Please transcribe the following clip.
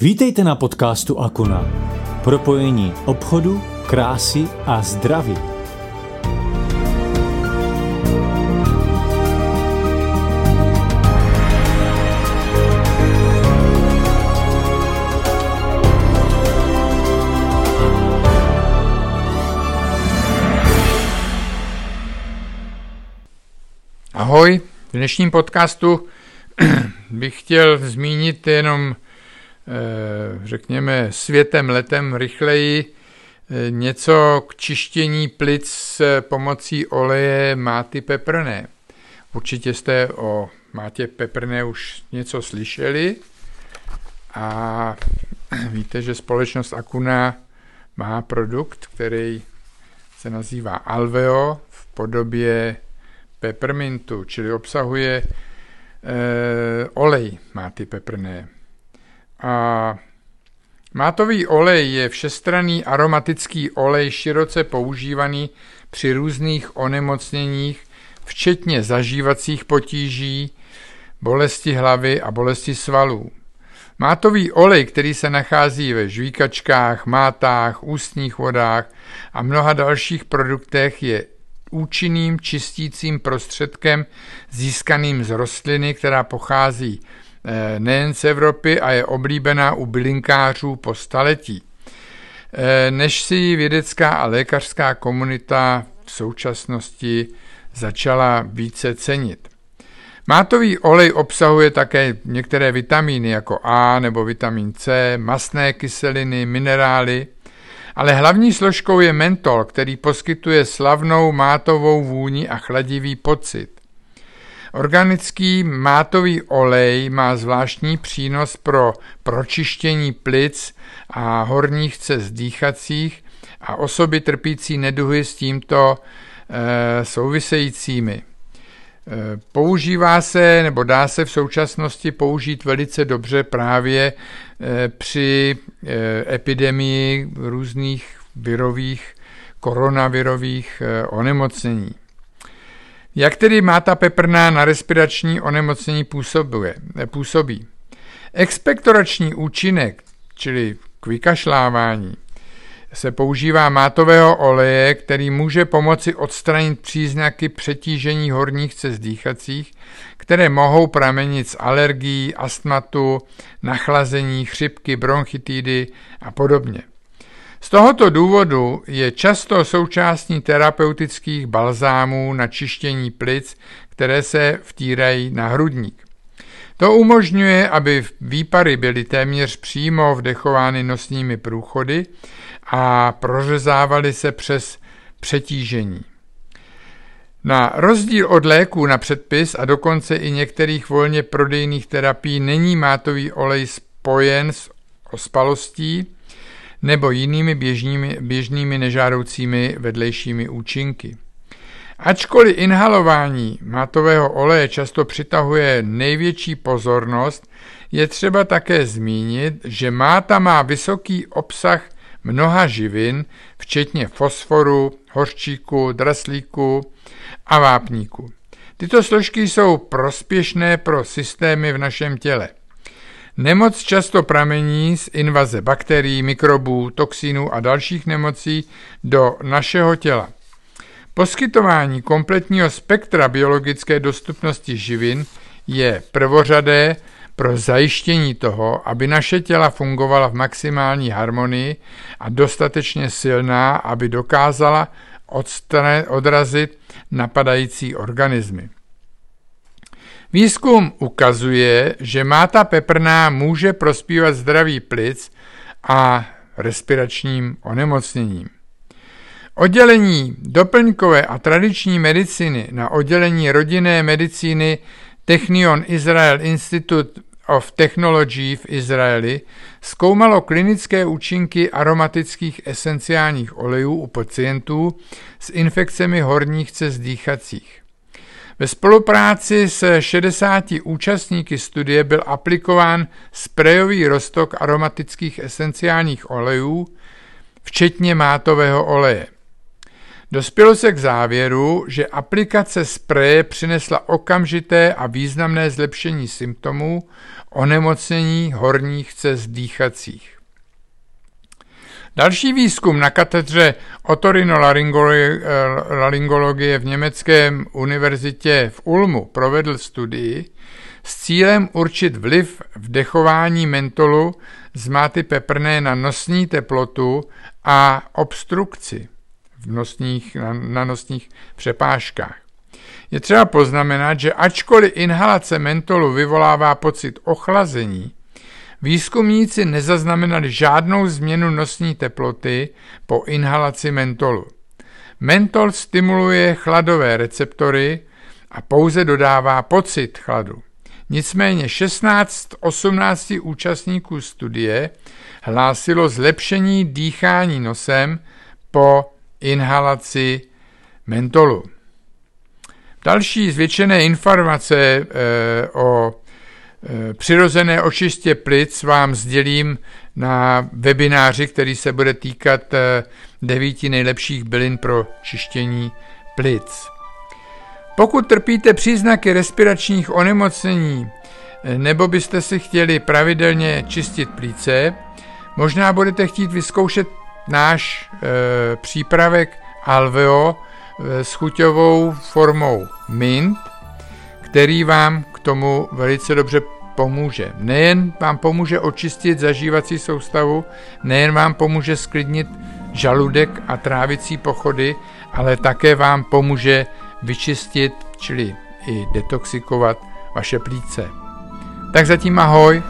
Vítejte na podcastu Akuna. Propojení obchodu, krásy a zdraví. Ahoj, v dnešním podcastu bych chtěl zmínit jenom, řekněme, světem letem rychleji eh, něco k čištění plic pomocí oleje máty peprné. Určitě jste o mátě peprné už něco slyšeli a víte, že společnost Akuna má produkt, který se nazývá Alveo v podobě peppermintu, čili obsahuje e, olej máty peprné. A mátový olej je všestranný aromatický olej široce používaný při různých onemocněních, včetně zažívacích potíží, bolesti hlavy a bolesti svalů. Mátový olej, který se nachází ve žvíkačkách, mátách, ústních vodách a mnoha dalších produktech, je účinným čistícím prostředkem získaným z rostliny, která pochází nejen z Evropy a je oblíbená u bylinkářů po staletí. Eh, než si ji vědecká a lékařská komunita v současnosti začala více cenit. Mátový olej obsahuje také některé vitamíny jako A nebo vitamin C, masné kyseliny, minerály, ale hlavní složkou je mentol, který poskytuje slavnou mátovou vůni a chladivý pocit. Organický mátový olej má zvláštní přínos pro pročištění plic a horních cest dýchacích a osoby trpící neduhy s tímto e, souvisejícími. Eh, používá se nebo dá se v současnosti použít velice dobře právě eh, při epidemii různých virových, koronavirových onemocnění. Jak tedy má ta peprná na respirační onemocnění působuje, působí? Expektorační účinek, čili k vykašlávání, se používá mátového oleje, který může pomoci odstranit příznaky přetížení horních cest dýchacích, které mohou pramenit z alergií, astmatu, nachlazení, chřipky, bronchitidy a podobně. Z tohoto důvodu je často součástí terapeutických balzámů na čištění plic, které se vtírají na hrudník. To umožňuje, aby výpary byly téměř přímo vdechovány nosními průchody a prořezávaly se přes přetížení. Na rozdíl od léků na předpis a dokonce i některých volně prodejných terapií není mátový olej spojen s ospalostí nebo jinými běžnými, běžnými nežádoucími vedlejšími účinky. Ačkoliv inhalování mátového oleje často přitahuje největší pozornost, je třeba také zmínit, že máta má vysoký obsah mnoha živin, včetně fosforu, hořčíku, draslíku a vápníku. Tyto složky jsou prospěšné pro systémy v našem těle. Nemoc často pramení z invaze bakterií, mikrobů, toxinů a dalších nemocí do našeho těla. Poskytování kompletního spektra biologické dostupnosti živin je prvořadé pro zajištění toho, aby naše těla fungovala v maximální harmonii a dostatečně silná, aby dokázala odrazit napadající organismy. Výzkum ukazuje, že máta peprná může prospívat zdraví plic a respiračním onemocněním. Oddělení doplňkové a tradiční medicíny na oddělení rodinné medicíny Technion Israel Institute of Technology v Izraeli zkoumalo klinické účinky aromatických esenciálních olejů u pacientů s infekcemi horních cest dýchacích. Ve spolupráci s 60 účastníky studie byl aplikován sprejový roztok aromatických esenciálních olejů, včetně mátového oleje. Dospělo se k závěru, že aplikace spreje přinesla okamžité a významné zlepšení symptomů onemocnění horních cest dýchacích. Další výzkum na katedře otorinolaryngologie v Německém univerzitě v Ulmu provedl studii s cílem určit vliv vdechování mentolu z máty peprné na nosní teplotu a obstrukci v nosních, na, na nosních přepážkách. Je třeba poznamenat, že ačkoliv inhalace mentolu vyvolává pocit ochlazení, výzkumníci nezaznamenali žádnou změnu nosní teploty po inhalaci mentolu. Mentol stimuluje chladové receptory a pouze dodává pocit chladu. Nicméně 16-18 účastníků studie hlásilo zlepšení dýchání nosem po inhalaci mentolu. Další zvětšené informace e, o přirozené očistě plic vám sdělím na webináři, který se bude týkat e, devíti nejlepších bylin pro čištění plic. Pokud trpíte příznaky respiračních onemocnění nebo byste si chtěli pravidelně čistit plíce, možná budete chtít vyzkoušet náš e, přípravek Alveo s chuťovou formou mint, který vám tomu velice dobře pomůže. Nejen vám pomůže očistit zažívací soustavu, nejen vám pomůže sklidnit žaludek a trávicí pochody, ale také vám pomůže vyčistit, čili i detoxikovat vaše plíce. Tak zatím ahoj.